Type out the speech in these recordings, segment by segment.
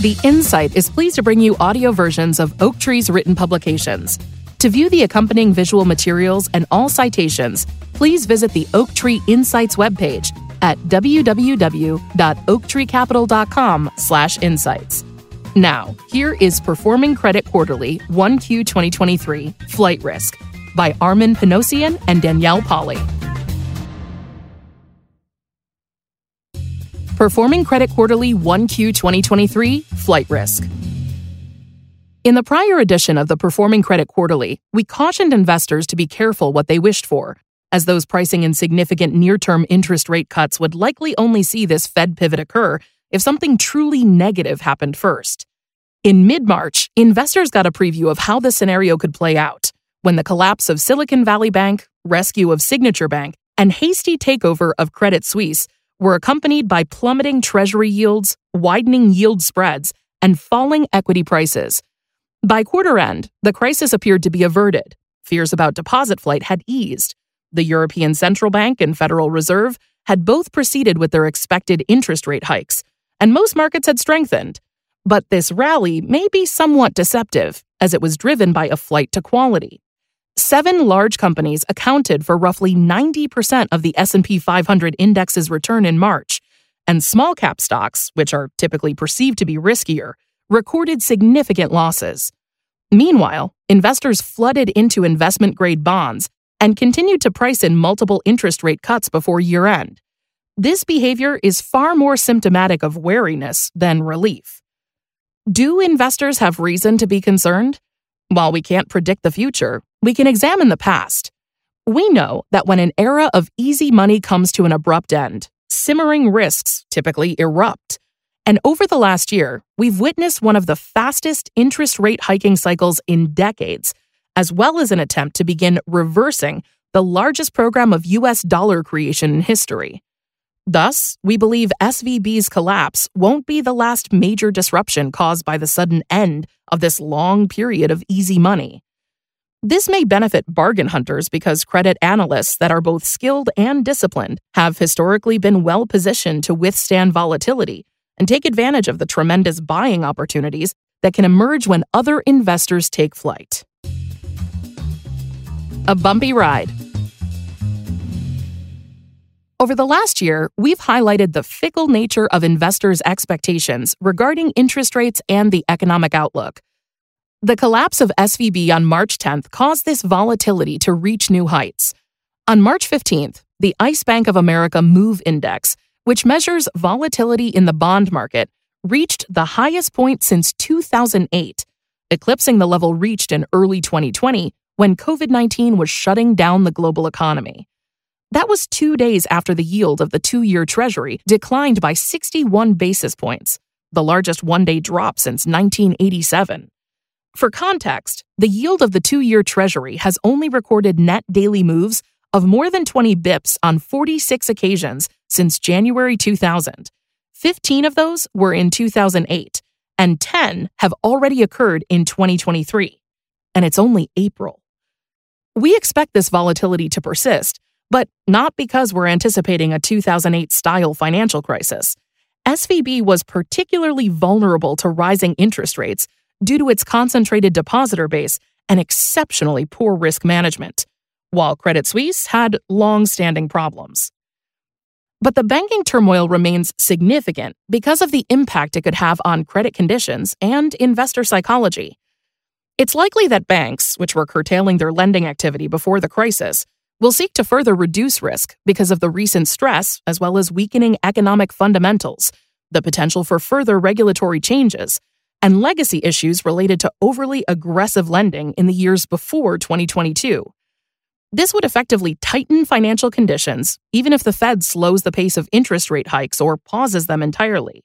The Insight is pleased to bring you audio versions of Oaktree's written publications. To view the accompanying visual materials and all citations, please visit the Oaktree Insights webpage at www.oaktreecapital.com/insights. Now, here is Performing Credit Quarterly 1Q 2023 Flight Risk by Armen Panossian and Danielle Poli. Performing Credit Quarterly 1Q 2023 Flight Risk. In the prior edition of the Performing Credit Quarterly, we cautioned investors to be careful what they wished for, as those pricing in significant near term interest rate cuts would likely only see this Fed pivot occur if something truly negative happened first. In mid March, investors got a preview of how the scenario could play out when the collapse of Silicon Valley Bank, rescue of Signature Bank, and hasty takeover of Credit Suisse were accompanied by plummeting treasury yields, widening yield spreads, and falling equity prices. By quarter end, the crisis appeared to be averted. Fears about deposit flight had eased. The European Central Bank and Federal Reserve had both proceeded with their expected interest rate hikes, and most markets had strengthened. But this rally may be somewhat deceptive, as it was driven by a flight to quality. Seven large companies accounted for roughly 90% of the S&P 500 index's return in March, and small cap stocks, which are typically perceived to be riskier, recorded significant losses. Meanwhile, investors flooded into investment grade bonds and continued to price in multiple interest rate cuts before year end. This behavior is far more symptomatic of wariness than relief. Do investors have reason to be concerned? While we can't predict the future, we can examine the past. We know that when an era of easy money comes to an abrupt end, simmering risks typically erupt. And over the last year, we've witnessed one of the fastest interest rate hiking cycles in decades, as well as an attempt to begin reversing the largest program of US dollar creation in history. Thus, we believe SVB's collapse won't be the last major disruption caused by the sudden end of this long period of easy money. This may benefit bargain hunters because credit analysts that are both skilled and disciplined have historically been well positioned to withstand volatility and take advantage of the tremendous buying opportunities that can emerge when other investors take flight. A bumpy ride. Over the last year, we've highlighted the fickle nature of investors' expectations regarding interest rates and the economic outlook. The collapse of SVB on March 10th caused this volatility to reach new heights. On March 15th, the ICE Bank of America Move Index, which measures volatility in the bond market, reached the highest point since 2008, eclipsing the level reached in early 2020 when COVID 19 was shutting down the global economy. That was two days after the yield of the two year Treasury declined by 61 basis points, the largest one day drop since 1987. For context, the yield of the two year Treasury has only recorded net daily moves of more than 20 bips on 46 occasions since January 2000. 15 of those were in 2008, and 10 have already occurred in 2023. And it's only April. We expect this volatility to persist but not because we're anticipating a 2008 style financial crisis. SVB was particularly vulnerable to rising interest rates due to its concentrated depositor base and exceptionally poor risk management, while Credit Suisse had long standing problems. But the banking turmoil remains significant because of the impact it could have on credit conditions and investor psychology. It's likely that banks, which were curtailing their lending activity before the crisis, will seek to further reduce risk because of the recent stress as well as weakening economic fundamentals, the potential for further regulatory changes, and legacy issues related to overly aggressive lending in the years before 2022. This would effectively tighten financial conditions, even if the Fed slows the pace of interest rate hikes or pauses them entirely.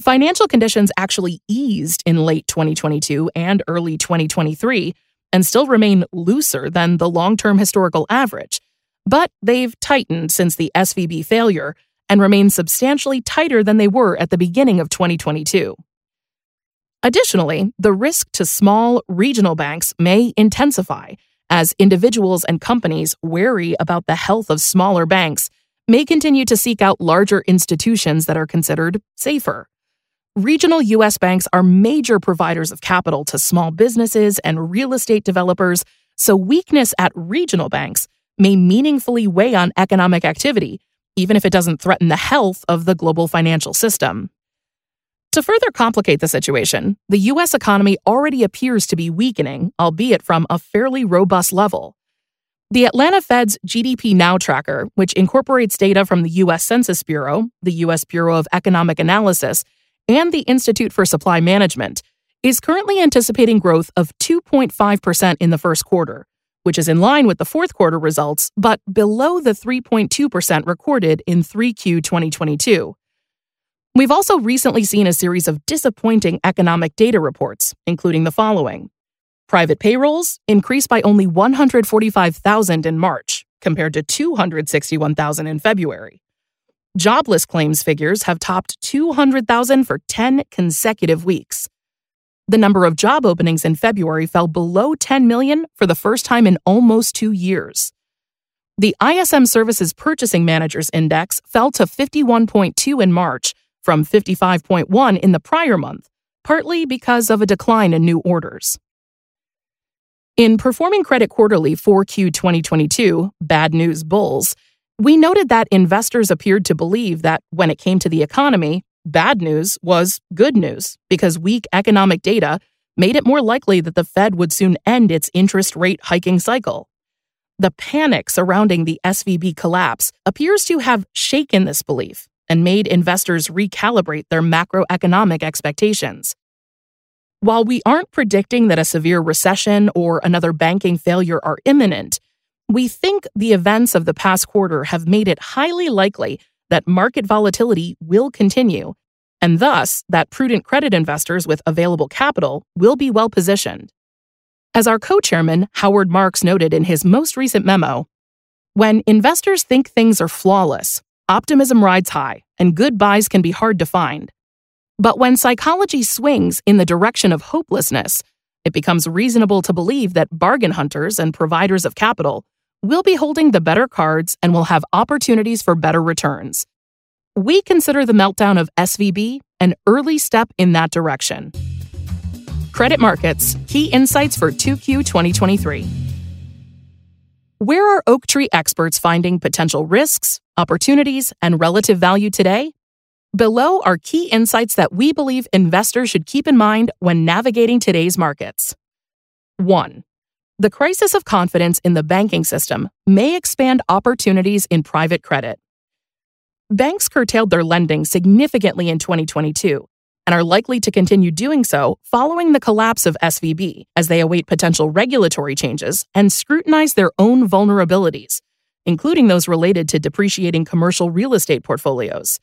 Financial conditions actually eased in late 2022 and early 2023 and still remain looser than the long term historical average, but they've tightened since the SVB failure and remain substantially tighter than they were at the beginning of 2022. Additionally, the risk to small regional banks may intensify as individuals and companies wary about the health of smaller banks may continue to seek out larger institutions that are considered safer. regional U.S. banks are major providers of capital to small businesses and real estate developers, so weakness at regional banks may meaningfully weigh on economic activity, even if it doesn't threaten the health of the global financial system. To further complicate the situation, the U.S. economy already appears to be weakening, albeit from a fairly robust level. The Atlanta Fed's GDP Now tracker, which incorporates data from the U.S. Census Bureau, the U.S. Bureau of Economic Analysis, and the Institute for Supply Management, is currently anticipating growth of 2.5% in the first quarter, which is in line with the fourth quarter results, but below the 3.2% recorded in 3Q 2022. We've also recently seen a series of disappointing economic data reports, including the following. Private payrolls increased by only 145,000 in March, compared to 261,000 in February. Jobless claims figures have topped 200,000 for 10 consecutive weeks. The number of job openings in February fell below 10 million for the first time in almost two years. The ISM Services Purchasing Managers Index fell to 51.2 in March from 55.1 in the prior month, partly because of a decline in new orders. In Performing Credit Quarterly 4Q 2022, Bad News Bulls, we noted that investors appeared to believe that when it came to the economy, bad news was good news because weak economic data made it more likely that the Fed would soon end its interest rate hiking cycle. The panic surrounding the SVB collapse appears to have shaken this belief and made investors recalibrate their macroeconomic expectations. While we aren't predicting that a severe recession or another banking failure are imminent, we think the events of the past quarter have made it highly likely that market volatility will continue, and thus that prudent credit investors with available capital will be well positioned. As our co chairman, Howard Marks, noted in his most recent memo, when investors think things are flawless, optimism rides high, and good buys can be hard to find. But when psychology swings in the direction of hopelessness, it becomes reasonable to believe that bargain hunters and providers of capital we'll be holding the better cards and will have opportunities for better returns. We consider the meltdown of SVB an early step in that direction. Credit markets, key insights for 2Q 2023. Where are Oaktree experts finding potential risks, opportunities, and relative value today? Below are key insights that we believe investors should keep in mind when navigating today's markets. 1. The crisis of confidence in the banking system may expand opportunities in private credit. Banks curtailed their lending significantly in 2022 and are likely to continue doing so following the collapse of SVB as they await potential regulatory changes and scrutinize their own vulnerabilities, including those related to depreciating commercial real estate portfolios.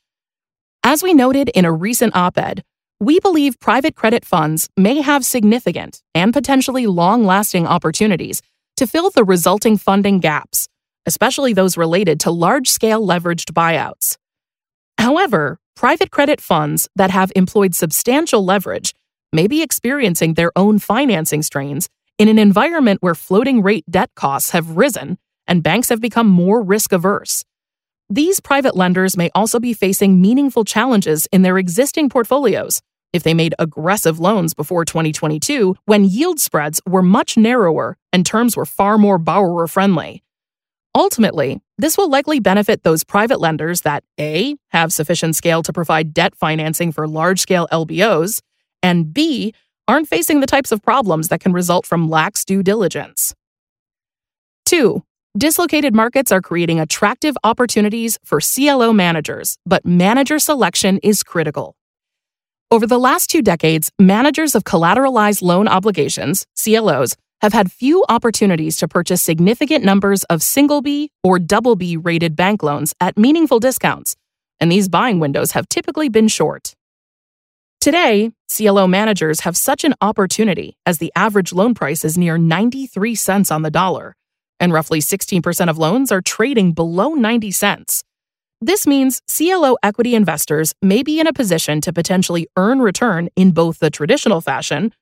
As we noted in a recent op ed, we believe private credit funds may have significant and potentially long lasting opportunities to fill the resulting funding gaps, especially those related to large scale leveraged buyouts. However, private credit funds that have employed substantial leverage may be experiencing their own financing strains in an environment where floating rate debt costs have risen and banks have become more risk averse. These private lenders may also be facing meaningful challenges in their existing portfolios if they made aggressive loans before 2022 when yield spreads were much narrower and terms were far more borrower friendly. Ultimately, this will likely benefit those private lenders that A, have sufficient scale to provide debt financing for large scale LBOs, and B, aren't facing the types of problems that can result from lax due diligence. 2. Dislocated markets are creating attractive opportunities for CLO managers, but manager selection is critical. Over the last two decades, managers of collateralized loan obligations, CLOs, have had few opportunities to purchase significant numbers of single B or double B rated bank loans at meaningful discounts, and these buying windows have typically been short. Today, CLO managers have such an opportunity as the average loan price is near 93 cents on the dollar and roughly 16% of loans are trading below 90 cents. This means CLO equity investors may be in a position to potentially earn return in both the traditional fashion,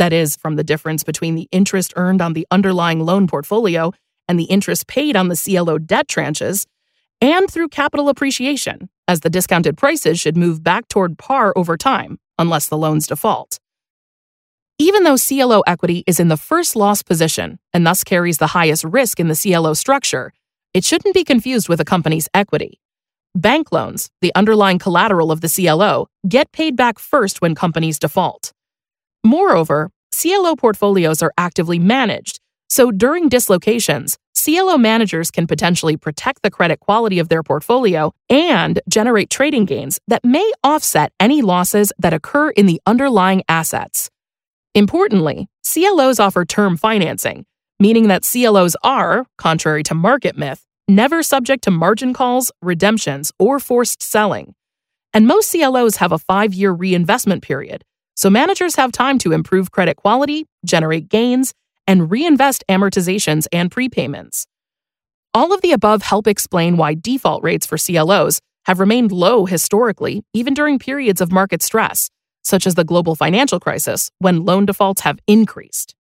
that is, from the difference between the interest earned on the underlying loan portfolio and the interest paid on the CLO debt tranches, and through capital appreciation, as the discounted prices should move back toward par over time, unless the loans default. Even though CLO equity is in the first loss position and thus carries the highest risk in the CLO structure, it shouldn't be confused with a company's equity. Bank loans, the underlying collateral of the CLO, get paid back first when companies default. Moreover, CLO portfolios are actively managed, so during dislocations, CLO managers can potentially protect the credit quality of their portfolio and generate trading gains that may offset any losses that occur in the underlying assets. Importantly, CLOs offer term financing, meaning that CLOs are, contrary to market myth, never subject to margin calls, redemptions, or forced selling. And most CLOs have a five year reinvestment period, so managers have time to improve credit quality, generate gains, and reinvest amortizations and prepayments. All of the above help explain why default rates for CLOs have remained low historically, even during periods of market stress such as the global financial crisis, when loan defaults have increased.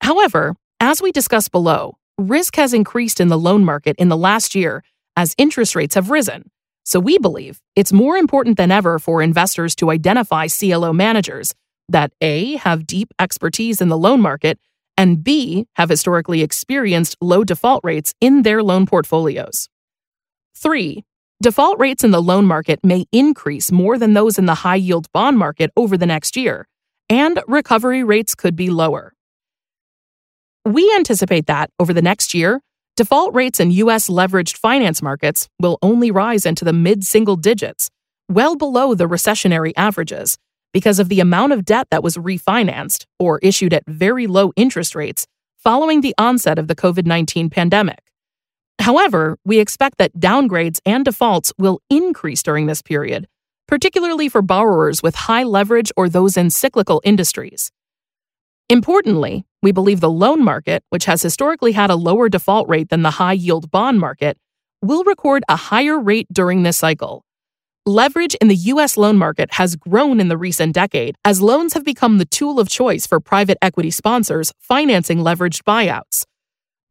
However, as we discussed below, risk has increased in the loan market in the last year as interest rates have risen. So we believe it's more important than ever for investors to identify CLO managers that A, have deep expertise in the loan market, and B, have historically experienced low default rates in their loan portfolios. 3. Default rates in the loan market may increase more than those in the high yield bond market over the next year, and recovery rates could be lower. We anticipate that, over the next year, default rates in U.S. leveraged finance markets will only rise into the mid single digits, well below the recessionary averages, because of the amount of debt that was refinanced or issued at very low interest rates following the onset of the COVID 19 pandemic. However, we expect that downgrades and defaults will increase during this period, particularly for borrowers with high leverage or those in cyclical industries. Importantly, we believe the loan market, which has historically had a lower default rate than the high yield bond market, will record a higher rate during this cycle. Leverage in the U.S. loan market has grown in the recent decade as loans have become the tool of choice for private equity sponsors financing leveraged buyouts.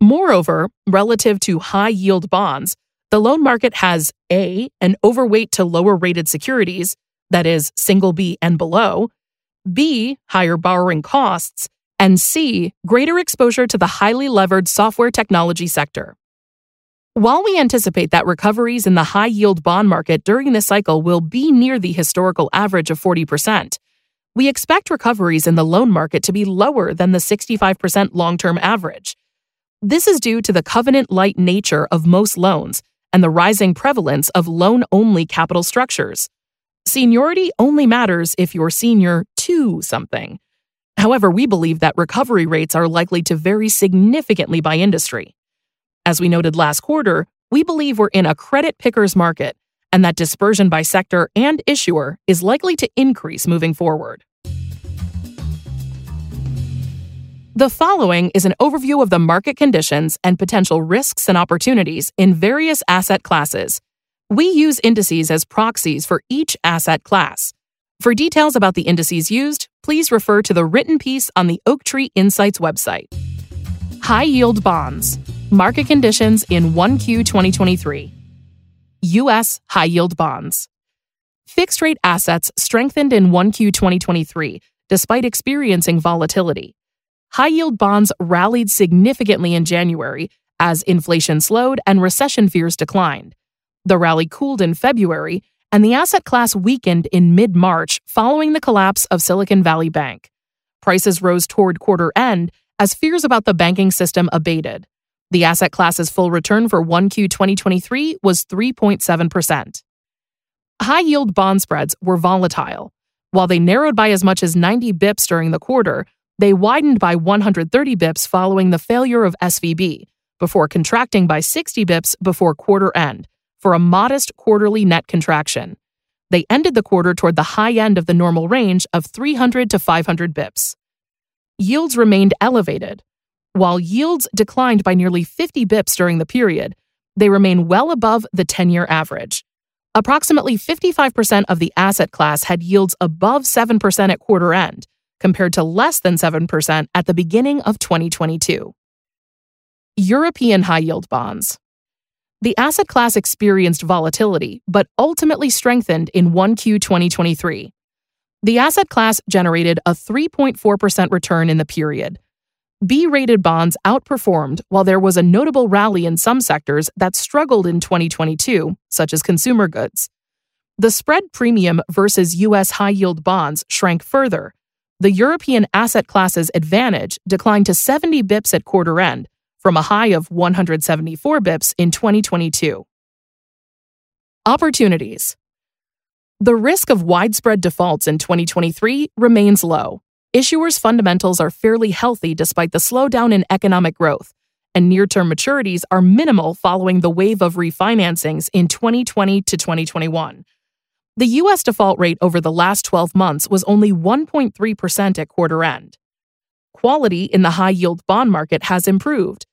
Moreover, relative to high yield bonds, the loan market has A, an overweight to lower rated securities, that is, single B and below, B, higher borrowing costs, and C, greater exposure to the highly levered software technology sector. While we anticipate that recoveries in the high yield bond market during this cycle will be near the historical average of 40%, we expect recoveries in the loan market to be lower than the 65% long term average. This is due to the covenant light nature of most loans and the rising prevalence of loan only capital structures. Seniority only matters if you're senior to something. However, we believe that recovery rates are likely to vary significantly by industry. As we noted last quarter, we believe we're in a credit picker's market and that dispersion by sector and issuer is likely to increase moving forward. The following is an overview of the market conditions and potential risks and opportunities in various asset classes. We use indices as proxies for each asset class. For details about the indices used, please refer to the written piece on the Oaktree Insights website. High yield bonds. Market conditions in 1Q 2023. U.S. high yield bonds. Fixed rate assets strengthened in 1Q 2023 despite experiencing volatility high yield bonds rallied significantly in January as inflation slowed and recession fears declined. The rally cooled in February, and the asset class weakened in mid March following the collapse of Silicon Valley Bank. Prices rose toward quarter end as fears about the banking system abated. The asset class's full return for 1Q 2023 was 3.7%. High yield bond spreads were volatile. While they narrowed by as much as 90 bips during the quarter, they widened by 130 bips following the failure of SVB, before contracting by 60 bips before quarter end, for a modest quarterly net contraction. They ended the quarter toward the high end of the normal range of 300 to 500 bips. Yields remained elevated. While yields declined by nearly 50 bips during the period, they remain well above the 10 year average. Approximately 55% of the asset class had yields above 7% at quarter end, compared to less than 7% at the beginning of 2022. European high yield bonds. The asset class experienced volatility, but ultimately strengthened in 1Q 2023. The asset class generated a 3.4% return in the period. B rated bonds outperformed while there was a notable rally in some sectors that struggled in 2022, such as consumer goods. The spread premium versus U.S. high yield bonds shrank further. The European asset class's advantage declined to 70 bips at quarter end, from a high of 174 bips in 2022. Opportunities The risk of widespread defaults in 2023 remains low. Issuers' fundamentals are fairly healthy despite the slowdown in economic growth, and near term maturities are minimal following the wave of refinancings in 2020 to 2021. The U.S. default rate over the last 12 months was only 1.3% at quarter end. Quality in the high yield bond market has improved,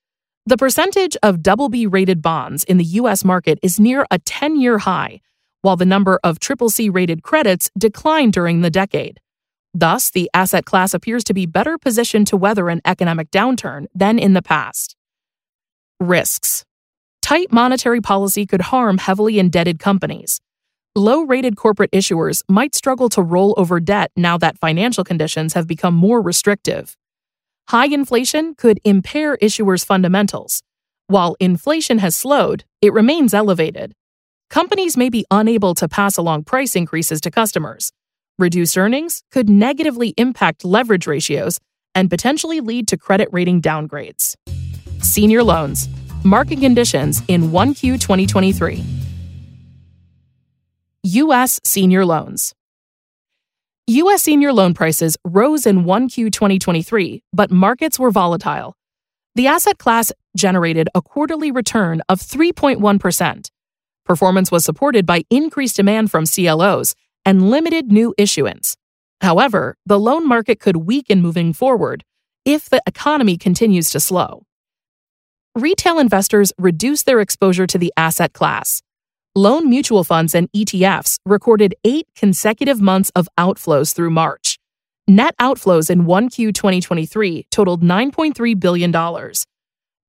the percentage of double B rated bonds in the U.S. market is near a 10 year high, while the number of triple C rated credits declined during the decade. Thus, the asset class appears to be better positioned to weather an economic downturn than in the past. Risks Tight monetary policy could harm heavily indebted companies. Low rated corporate issuers might struggle to roll over debt now that financial conditions have become more restrictive. High inflation could impair issuers' fundamentals. While inflation has slowed, it remains elevated. Companies may be unable to pass along price increases to customers. Reduced earnings could negatively impact leverage ratios and potentially lead to credit rating downgrades. Senior loans, market conditions in 1Q 2023. U.S. senior loans. U.S. senior loan prices rose in 1Q 2023, but markets were volatile. The asset class generated a quarterly return of 3.1%. Performance was supported by increased demand from CLOs and limited new issuance. However, the loan market could weaken moving forward if the economy continues to slow. Retail investors reduce their exposure to the asset class loan mutual funds and ETFs recorded eight consecutive months of outflows through March. Net outflows in 1Q 2023 totaled $9.3 billion.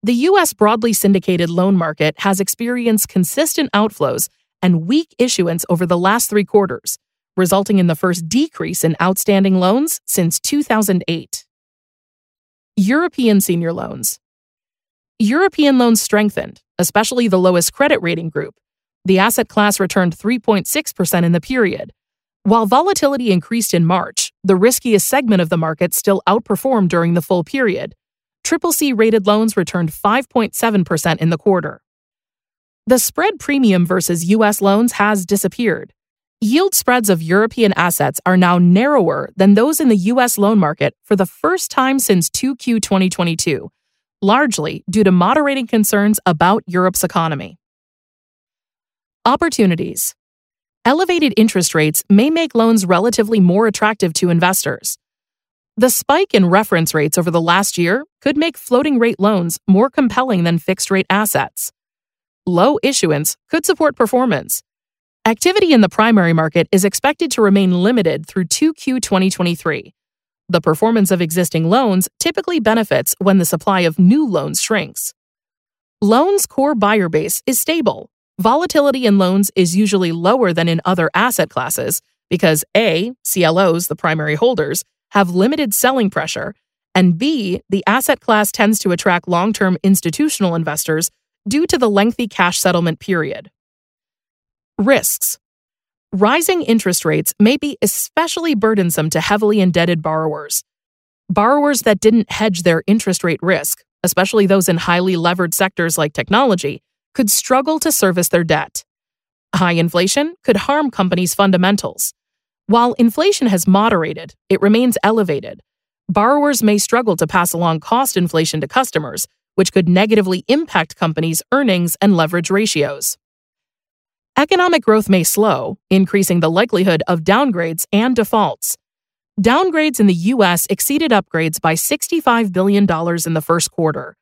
The U.S. broadly syndicated loan market has experienced consistent outflows and weak issuance over the last three quarters, resulting in the first decrease in outstanding loans since 2008. European senior loans. European loans strengthened, especially the lowest credit rating group, the asset class returned 3.6% in the period. While volatility increased in March, the riskiest segment of the market still outperformed during the full period. Triple C rated loans returned 5.7% in the quarter. The spread premium versus U.S. loans has disappeared. Yield spreads of European assets are now narrower than those in the U.S. loan market for the first time since 2Q 2022, largely due to moderating concerns about Europe's economy. Opportunities Elevated interest rates may make loans relatively more attractive to investors. The spike in reference rates over the last year could make floating rate loans more compelling than fixed rate assets. Low issuance could support performance. Activity in the primary market is expected to remain limited through 2Q 2023. The performance of existing loans typically benefits when the supply of new loans shrinks. Loans' core buyer base is stable, Volatility in loans is usually lower than in other asset classes because A, CLOs, the primary holders, have limited selling pressure, and B, the asset class tends to attract long term institutional investors due to the lengthy cash settlement period. Risks Rising interest rates may be especially burdensome to heavily indebted borrowers. Borrowers that didn't hedge their interest rate risk, especially those in highly levered sectors like technology, could struggle to service their debt. High inflation could harm companies' fundamentals. While inflation has moderated, it remains elevated. Borrowers may struggle to pass along cost inflation to customers, which could negatively impact companies' earnings and leverage ratios. Economic growth may slow, increasing the likelihood of downgrades and defaults. Downgrades in the U.S. exceeded upgrades by $65 billion in the first quarter,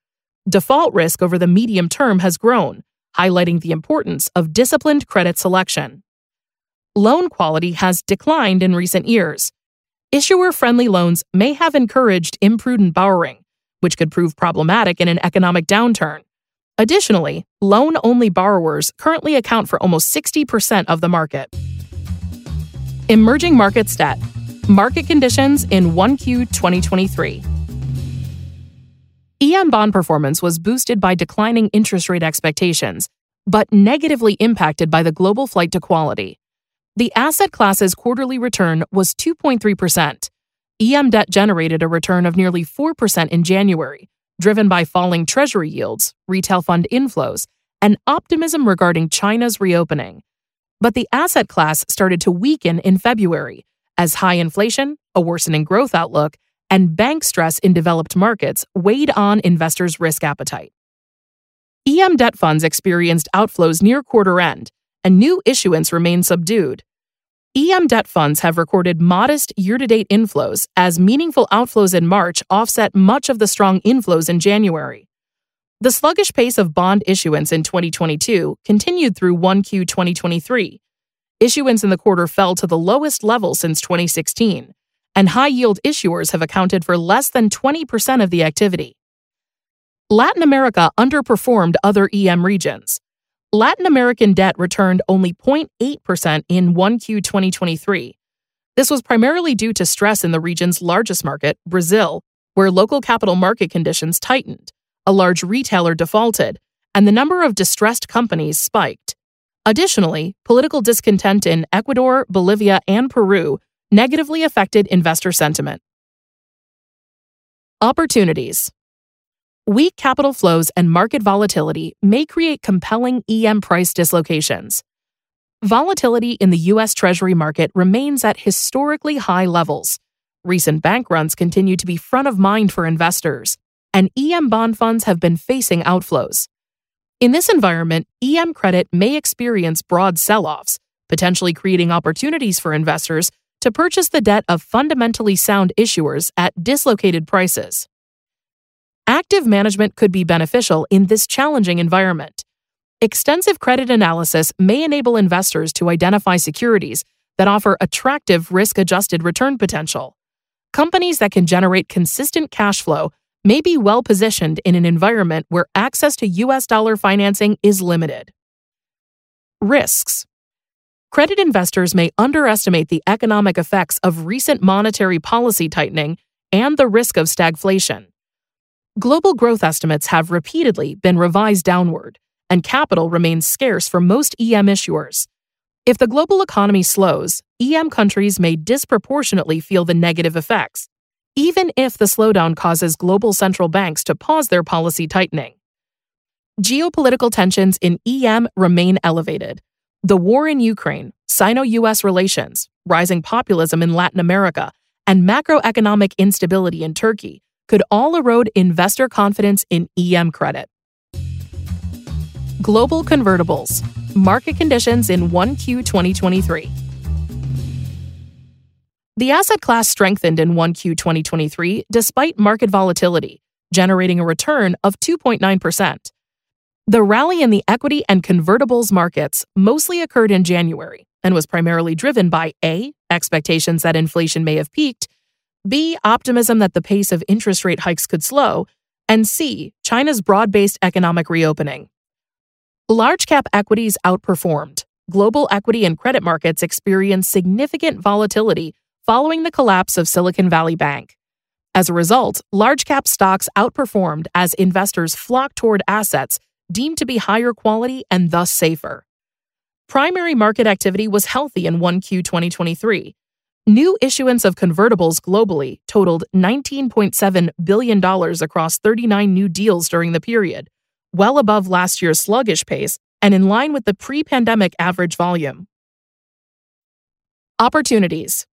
default risk over the medium term has grown, highlighting the importance of disciplined credit selection. Loan quality has declined in recent years. Issuer friendly loans may have encouraged imprudent borrowing, which could prove problematic in an economic downturn. Additionally, loan only borrowers currently account for almost 60% of the market. Emerging markets debt. Market conditions in 1Q 2023. EM bond performance was boosted by declining interest rate expectations, but negatively impacted by the global flight to quality. The asset class's quarterly return was 2.3%. EM debt generated a return of nearly 4% in January, driven by falling treasury yields, retail fund inflows, and optimism regarding China's reopening. But the asset class started to weaken in February as high inflation, a worsening growth outlook, and bank stress in developed markets weighed on investors' risk appetite. EM debt funds experienced outflows near quarter end, and new issuance remained subdued. EM debt funds have recorded modest year to date inflows as meaningful outflows in March offset much of the strong inflows in January. The sluggish pace of bond issuance in 2022 continued through 1Q 2023. Issuance in the quarter fell to the lowest level since 2016, and high yield issuers have accounted for less than 20% of the activity. Latin America underperformed other EM regions. Latin American debt returned only 0.8% in 1Q 2023. This was primarily due to stress in the region's largest market, Brazil, where local capital market conditions tightened, a large retailer defaulted, and the number of distressed companies spiked. Additionally, political discontent in Ecuador, Bolivia, and Peru negatively affected investor sentiment. Opportunities Weak capital flows and market volatility may create compelling EM price dislocations. Volatility in the U.S. Treasury market remains at historically high levels. Recent bank runs continue to be front of mind for investors, and EM bond funds have been facing outflows. In this environment, EM credit may experience broad sell offs, potentially creating opportunities for investors to purchase the debt of fundamentally sound issuers at dislocated prices. Active management could be beneficial in this challenging environment. Extensive credit analysis may enable investors to identify securities that offer attractive risk adjusted return potential. Companies that can generate consistent cash flow may be well positioned in an environment where access to US dollar financing is limited. Risks Credit investors may underestimate the economic effects of recent monetary policy tightening and the risk of stagflation. Global growth estimates have repeatedly been revised downward, and capital remains scarce for most EM issuers. If the global economy slows, EM countries may disproportionately feel the negative effects, even if the slowdown causes global central banks to pause their policy tightening. Geopolitical tensions in EM remain elevated. The war in Ukraine, Sino US relations, rising populism in Latin America, and macroeconomic instability in Turkey could all erode investor confidence in EM credit. Global convertibles market conditions in 1Q 2023. The asset class strengthened in 1Q 2023 despite market volatility, generating a return of 2.9%. The rally in the equity and convertibles markets mostly occurred in January and was primarily driven by A, expectations that inflation may have peaked, B, optimism that the pace of interest rate hikes could slow, and C, China's broad based economic reopening. Large cap equities outperformed. Global equity and credit markets experienced significant volatility following the collapse of Silicon Valley Bank. As a result, large cap stocks outperformed as investors flocked toward assets deemed to be higher quality and thus safer. Primary market activity was healthy in 1Q 2023, New issuance of convertibles globally totaled $19.7 billion across 39 new deals during the period, well above last year's sluggish pace and in line with the pre pandemic average volume. Opportunities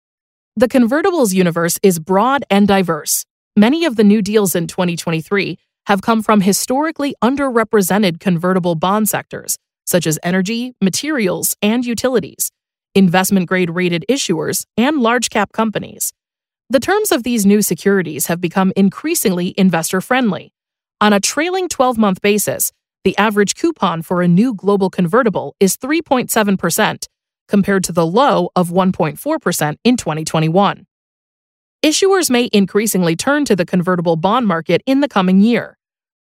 The convertibles universe is broad and diverse. Many of the new deals in 2023 have come from historically underrepresented convertible bond sectors, such as energy, materials, and utilities investment grade rated issuers, and large cap companies. The terms of these new securities have become increasingly investor friendly. On a trailing 12 month basis, the average coupon for a new global convertible is 3.7%, compared to the low of 1.4% in 2021. Issuers may increasingly turn to the convertible bond market in the coming year.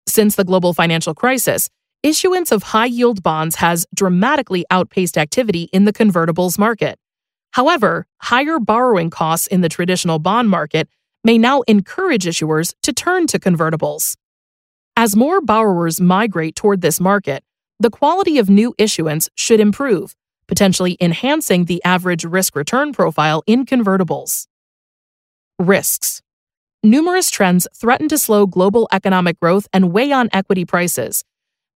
Since the global financial crisis, issuance of high yield bonds has dramatically outpaced activity in the convertibles market. However, higher borrowing costs in the traditional bond market may now encourage issuers to turn to convertibles. As more borrowers migrate toward this market, the quality of new issuance should improve, potentially enhancing the average risk return profile in convertibles. Risks Numerous trends threaten to slow global economic growth and weigh on equity prices.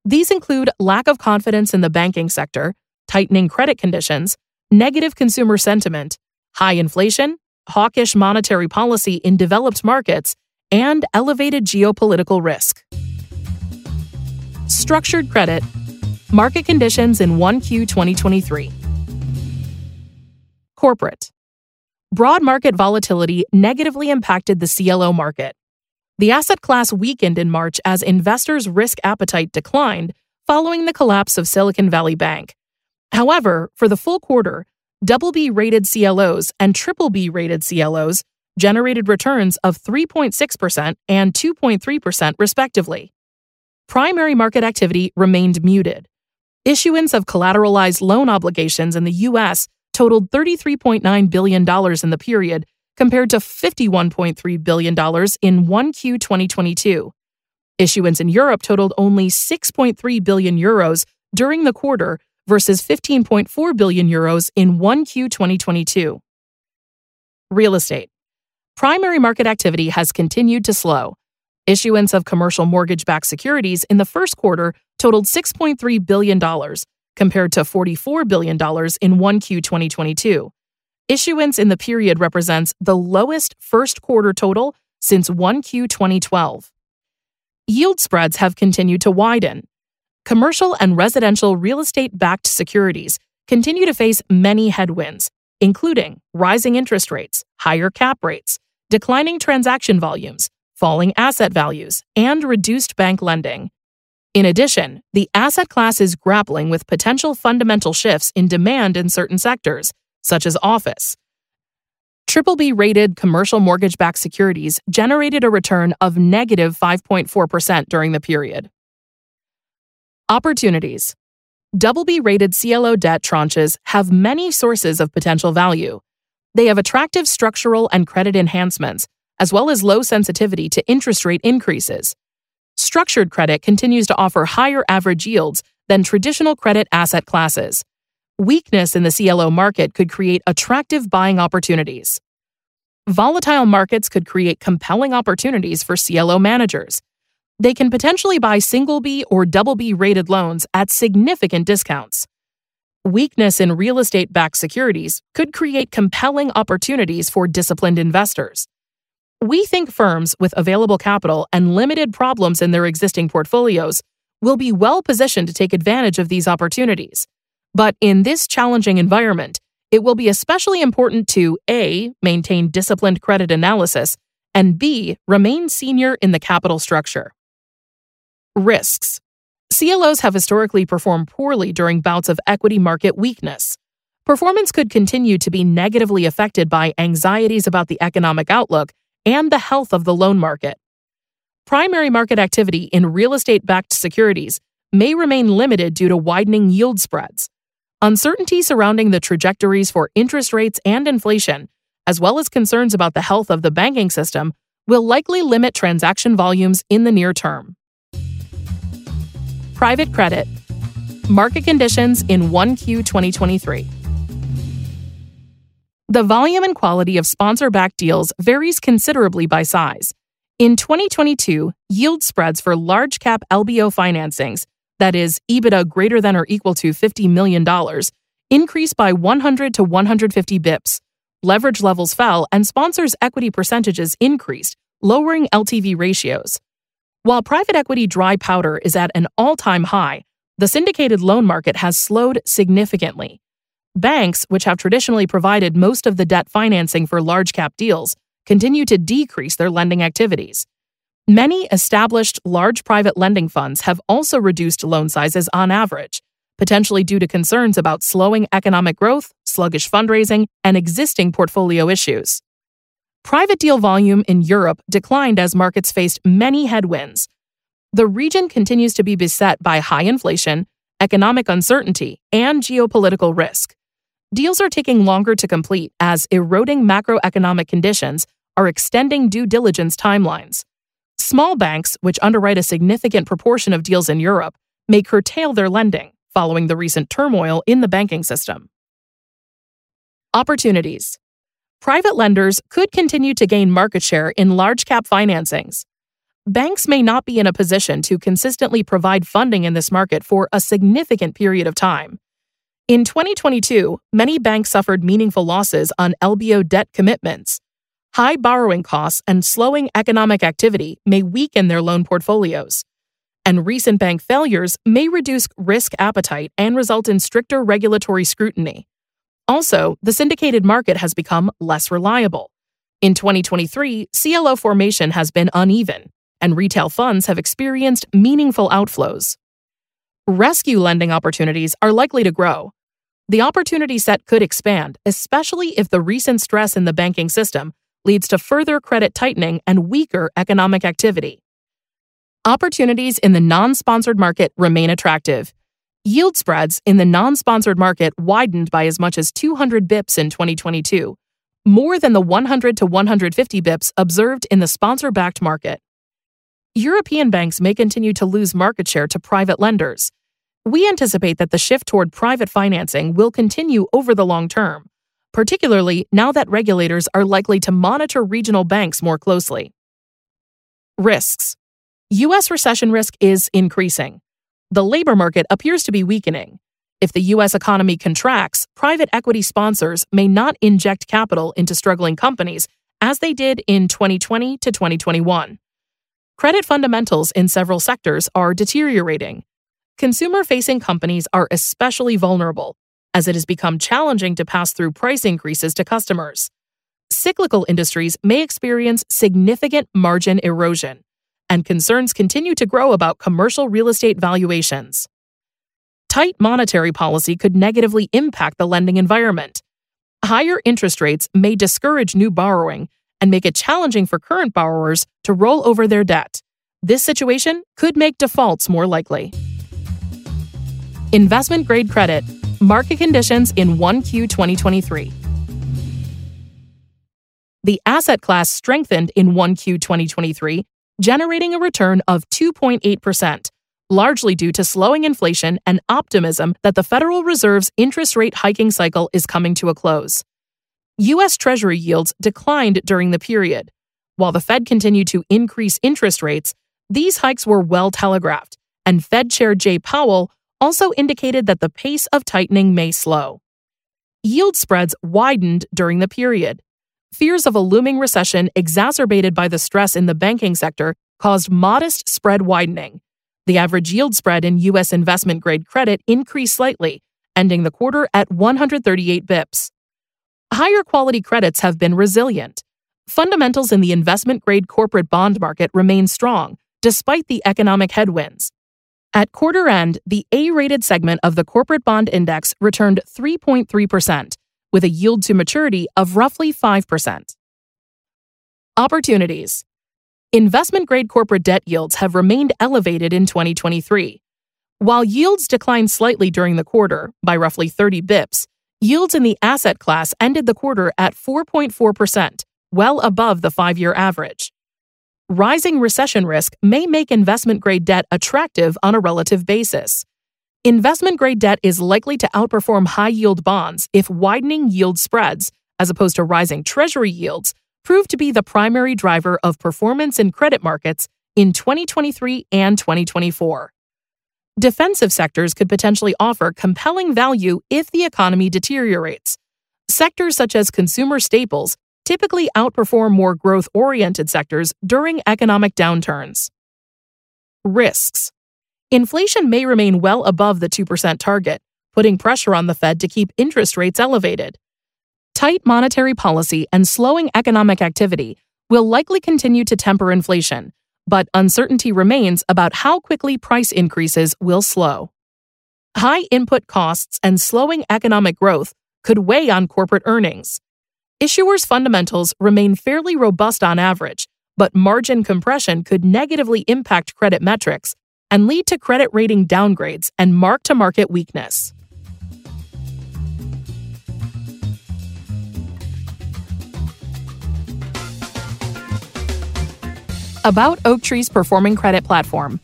These include lack of confidence in the banking sector, tightening credit conditions, negative consumer sentiment, high inflation, hawkish monetary policy in developed markets, and elevated geopolitical risk. Structured credit, market conditions in 1Q 2023. Corporate. Broad market volatility negatively impacted the CLO market. The asset class weakened in March as investors' risk appetite declined following the collapse of Silicon Valley Bank. However, for the full quarter, double B rated CLOs and triple B rated CLOs generated returns of 3.6% and 2.3%, respectively. Primary market activity remained muted. Issuance of collateralized loan obligations in the U.S. totaled $33.9 billion in the period, compared to $51.3 billion in 1Q 2022. Issuance in Europe totaled only 6.3 billion euros during the quarter versus 15.4 billion euros in 1Q 2022. Real estate. Primary market activity has continued to slow. Issuance of commercial mortgage backed securities in the first quarter totaled $6.3 billion, compared to $44 billion in 1Q 2022. Issuance in the period represents the lowest first quarter total since 1Q 2012. Yield spreads have continued to widen, commercial and residential real estate backed securities continue to face many headwinds, including rising interest rates, higher cap rates, declining transaction volumes, falling asset values, and reduced bank lending. In addition, the asset class is grappling with potential fundamental shifts in demand in certain sectors, such as office. Triple B rated commercial mortgage backed securities generated a return of negative 5.4% during the period. Opportunities Double B rated CLO debt tranches have many sources of potential value. They have attractive structural and credit enhancements, as well as low sensitivity to interest rate increases. Structured credit continues to offer higher average yields than traditional credit asset classes. Weakness in the CLO market could create attractive buying opportunities. Volatile markets could create compelling opportunities for CLO managers they can potentially buy single B or double B rated loans at significant discounts. Weakness in real estate backed securities could create compelling opportunities for disciplined investors. We think firms with available capital and limited problems in their existing portfolios will be well positioned to take advantage of these opportunities. But in this challenging environment, it will be especially important to A. maintain disciplined credit analysis, and B. remain senior in the capital structure. Risks CLOs have historically performed poorly during bouts of equity market weakness. Performance could continue to be negatively affected by anxieties about the economic outlook and the health of the loan market. Primary market activity in real estate backed securities may remain limited due to widening yield spreads. Uncertainty surrounding the trajectories for interest rates and inflation, as well as concerns about the health of the banking system, will likely limit transaction volumes in the near term. Private credit. Market conditions in 1Q 2023. The volume and quality of sponsor backed deals varies considerably by size. In 2022, yield spreads for large cap LBO financings, that is, EBITDA greater than or equal to $50 million, increased by 100 to 150 bips. Leverage levels fell and sponsors' equity percentages increased, lowering LTV ratios. While private equity dry powder is at an all time high, the syndicated loan market has slowed significantly. Banks, which have traditionally provided most of the debt financing for large cap deals, continue to decrease their lending activities. Many established large private lending funds have also reduced loan sizes on average, potentially due to concerns about slowing economic growth, sluggish fundraising, and existing portfolio issues. Private deal volume in Europe declined as markets faced many headwinds. The region continues to be beset by high inflation, economic uncertainty, and geopolitical risk. Deals are taking longer to complete as eroding macroeconomic conditions are extending due diligence timelines. Small banks, which underwrite a significant proportion of deals in Europe, may curtail their lending following the recent turmoil in the banking system. Opportunities Private lenders could continue to gain market share in large cap financings. Banks may not be in a position to consistently provide funding in this market for a significant period of time. In 2022, many banks suffered meaningful losses on LBO debt commitments. High borrowing costs and slowing economic activity may weaken their loan portfolios. And recent bank failures may reduce risk appetite and result in stricter regulatory scrutiny. Also, the syndicated market has become less reliable. In 2023, CLO formation has been uneven, and retail funds have experienced meaningful outflows. Rescue lending opportunities are likely to grow. The opportunity set could expand, especially if the recent stress in the banking system leads to further credit tightening and weaker economic activity. Opportunities in the non sponsored market remain attractive. Yield spreads in the non sponsored market widened by as much as 200 bips in 2022, more than the 100 to 150 bips observed in the sponsor backed market. European banks may continue to lose market share to private lenders. We anticipate that the shift toward private financing will continue over the long term, particularly now that regulators are likely to monitor regional banks more closely. Risks U.S. recession risk is increasing. The labor market appears to be weakening. If the U.S. economy contracts, private equity sponsors may not inject capital into struggling companies as they did in 2020 to 2021. Credit fundamentals in several sectors are deteriorating. Consumer facing companies are especially vulnerable, as it has become challenging to pass through price increases to customers. Cyclical industries may experience significant margin erosion, and concerns continue to grow about commercial real estate valuations. Tight monetary policy could negatively impact the lending environment. Higher interest rates may discourage new borrowing and make it challenging for current borrowers to roll over their debt. This situation could make defaults more likely. Investment grade credit, market conditions in 1Q 2023. The asset class strengthened in 1Q 2023, generating a return of 2.8%, largely due to slowing inflation and optimism that the Federal Reserve's interest rate hiking cycle is coming to a close. U.S. Treasury yields declined during the period. While the Fed continued to increase interest rates, these hikes were well telegraphed, and Fed Chair Jay Powell also indicated that the pace of tightening may slow. Yield spreads widened during the period. Fears of a looming recession, exacerbated by the stress in the banking sector, caused modest spread widening. The average yield spread in U.S. investment grade credit increased slightly, ending the quarter at 138 bips higher quality credits have been resilient. Fundamentals in the investment grade corporate bond market remain strong, despite the economic headwinds. At quarter end, the A rated segment of the corporate bond index returned 3.3%, with a yield to maturity of roughly 5%. Opportunities Investment grade corporate debt yields have remained elevated in 2023. While yields declined slightly during the quarter by roughly 30 bips, Yields in the asset class ended the quarter at 4.4%, well above the five year average. Rising recession risk may make investment grade debt attractive on a relative basis. Investment grade debt is likely to outperform high yield bonds if widening yield spreads, as opposed to rising treasury yields, prove to be the primary driver of performance in credit markets in 2023 and 2024. Defensive sectors could potentially offer compelling value if the economy deteriorates. Sectors such as consumer staples typically outperform more growth oriented sectors during economic downturns. Risks Inflation may remain well above the 2% target, putting pressure on the Fed to keep interest rates elevated. Tight monetary policy and slowing economic activity will likely continue to temper inflation, but uncertainty remains about how quickly price increases will slow. High input costs and slowing economic growth could weigh on corporate earnings. Issuers' fundamentals remain fairly robust on average, but margin compression could negatively impact credit metrics and lead to credit rating downgrades and mark to market weakness. About Oaktree's performing credit platform.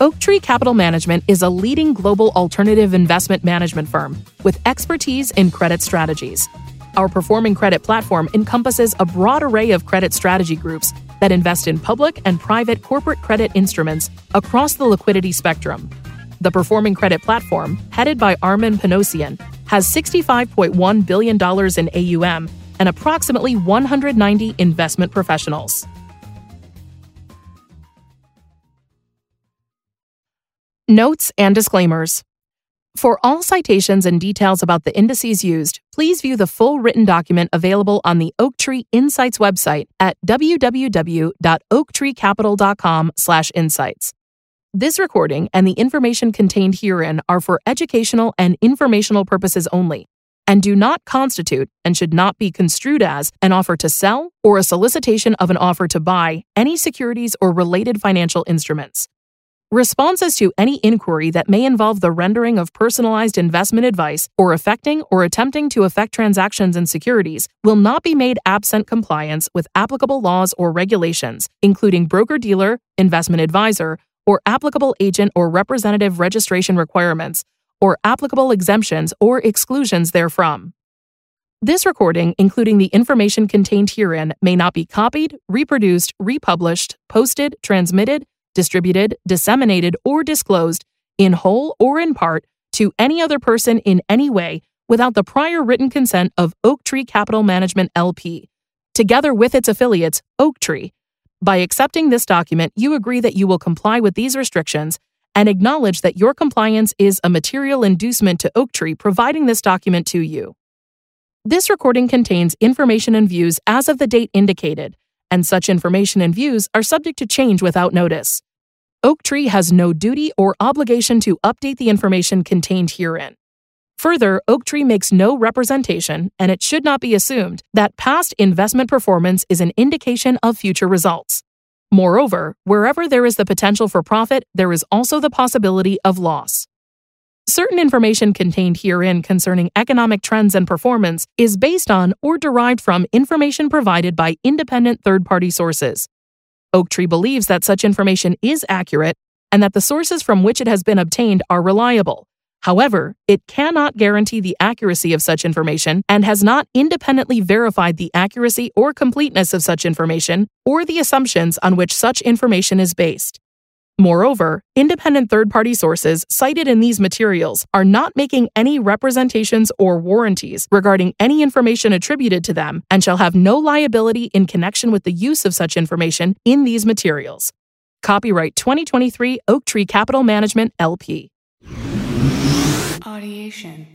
Oaktree Capital Management is a leading global alternative investment management firm with expertise in credit strategies. Our performing credit platform encompasses a broad array of credit strategy groups that invest in public and private corporate credit instruments across the liquidity spectrum. The performing credit platform, headed by Armen Panossian, has $65.1 billion in AUM and approximately 190 investment professionals. Notes and disclaimers. For all citations and details about the indices used, please view the full written document available on the Oaktree Insights website at www.oaktreecapital.com/insights. This recording and the information contained herein are for educational and informational purposes only and do not constitute and should not be construed as an offer to sell or a solicitation of an offer to buy any securities or related financial instruments. Responses to any inquiry that may involve the rendering of personalized investment advice or affecting or attempting to affect transactions in securities will not be made absent compliance with applicable laws or regulations, including broker dealer, investment advisor, or applicable agent or representative registration requirements, or applicable exemptions or exclusions therefrom. This recording, including the information contained herein, may not be copied, reproduced, republished, posted, transmitted, distributed, disseminated, or disclosed, in whole or in part, to any other person in any way without the prior written consent of Oaktree Capital Management LP, together with its affiliates, Oaktree. By accepting this document, you agree that you will comply with these restrictions and acknowledge that your compliance is a material inducement to Oaktree providing this document to you. This recording contains information and views as of the date indicated and such information and views are subject to change without notice. Oaktree has no duty or obligation to update the information contained herein. Further, Oaktree makes no representation, and it should not be assumed, that past investment performance is an indication of future results. Moreover, wherever there is the potential for profit, there is also the possibility of loss. Certain information contained herein concerning economic trends and performance is based on or derived from information provided by independent third party sources. Oaktree believes that such information is accurate and that the sources from which it has been obtained are reliable. However, it cannot guarantee the accuracy of such information and has not independently verified the accuracy or completeness of such information or the assumptions on which such information is based. Moreover, independent third party sources cited in these materials are not making any representations or warranties regarding any information attributed to them and shall have no liability in connection with the use of such information in these materials. Copyright 2023 Oaktree Capital Management LP. Audiation.